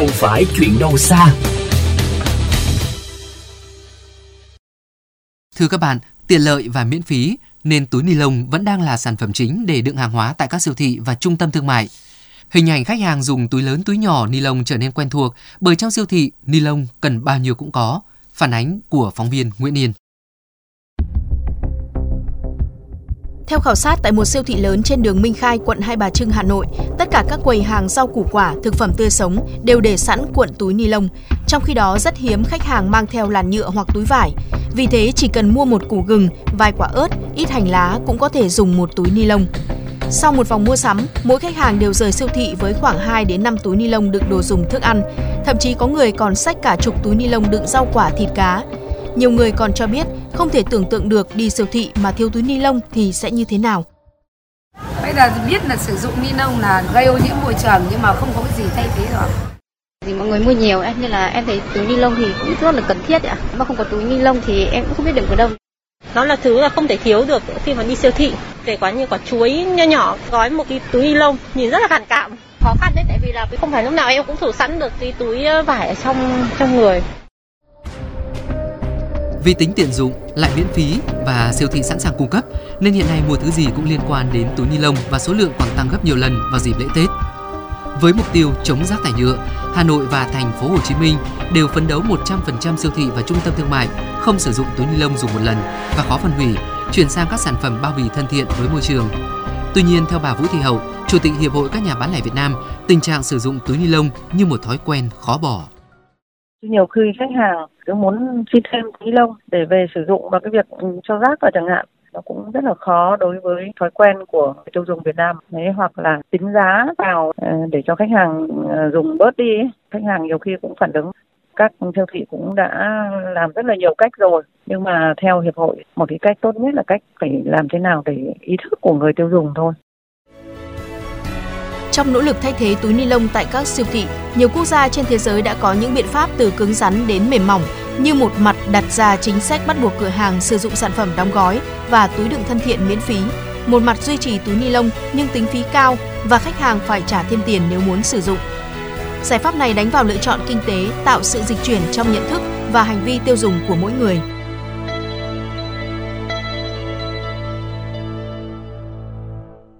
không phải chuyện đâu xa. Thưa các bạn, tiện lợi và miễn phí nên túi ni lông vẫn đang là sản phẩm chính để đựng hàng hóa tại các siêu thị và trung tâm thương mại. Hình ảnh khách hàng dùng túi lớn túi nhỏ ni lông trở nên quen thuộc bởi trong siêu thị ni lông cần bao nhiêu cũng có. Phản ánh của phóng viên Nguyễn Yên. Theo khảo sát tại một siêu thị lớn trên đường Minh Khai, quận Hai Bà Trưng, Hà Nội, cả các quầy hàng rau củ quả, thực phẩm tươi sống đều để sẵn cuộn túi ni lông. Trong khi đó rất hiếm khách hàng mang theo làn nhựa hoặc túi vải. Vì thế chỉ cần mua một củ gừng, vài quả ớt, ít hành lá cũng có thể dùng một túi ni lông. Sau một vòng mua sắm, mỗi khách hàng đều rời siêu thị với khoảng 2 đến 5 túi ni lông đựng đồ dùng thức ăn. Thậm chí có người còn xách cả chục túi ni lông đựng rau quả thịt cá. Nhiều người còn cho biết không thể tưởng tượng được đi siêu thị mà thiếu túi ni lông thì sẽ như thế nào. Bây giờ biết là sử dụng ni lông là gây ô nhiễm môi trường nhưng mà không có cái gì thay thế rồi. Thì mọi người mua nhiều ấy, nên là em thấy túi ni lông thì cũng rất là cần thiết ạ. Mà không có túi ni lông thì em cũng không biết được ở đâu. Nó là thứ là không thể thiếu được khi mà đi siêu thị. Kể cả như quả chuối nho nhỏ gói một cái túi ni lông nhìn rất là phản cảm. Khó khăn đấy tại vì là không phải lúc nào em cũng thủ sẵn được cái túi vải ở trong trong người. Vì tính tiện dụng, lại miễn phí và siêu thị sẵn sàng cung cấp nên hiện nay mua thứ gì cũng liên quan đến túi ni lông và số lượng còn tăng gấp nhiều lần vào dịp lễ Tết. Với mục tiêu chống rác thải nhựa, Hà Nội và thành phố Hồ Chí Minh đều phấn đấu 100% siêu thị và trung tâm thương mại không sử dụng túi ni lông dùng một lần và khó phân hủy, chuyển sang các sản phẩm bao bì thân thiện với môi trường. Tuy nhiên, theo bà Vũ Thị Hậu, Chủ tịch Hiệp hội các nhà bán lẻ Việt Nam, tình trạng sử dụng túi ni lông như một thói quen khó bỏ. Nhiều khi khách hàng cứ muốn xin thêm ni lông để về sử dụng và cái việc cho rác vào chẳng hạn, nó cũng rất là khó đối với thói quen của người tiêu dùng Việt Nam. Đấy, hoặc là tính giá vào ờ, để cho khách hàng ờ, dùng bớt đi khách hàng nhiều khi cũng phản ứng, các siêu thị cũng đã làm rất là nhiều cách rồi, nhưng mà theo hiệp hội, một cái cách tốt nhất là cách phải làm thế nào để ý thức của người tiêu dùng thôi trong nỗ lực thay thế túi ni lông tại các siêu thị, nhiều quốc gia trên thế giới đã có những biện pháp từ cứng rắn đến mềm mỏng, như một mặt đặt ra chính sách bắt buộc cửa hàng sử dụng sản phẩm đóng gói và túi đựng thân thiện miễn phí, một mặt duy trì túi ni lông nhưng tính phí cao và khách hàng phải trả thêm tiền nếu muốn sử dụng. Giải pháp này đánh vào lựa chọn kinh tế, tạo sự dịch chuyển trong nhận thức và hành vi tiêu dùng của mỗi người.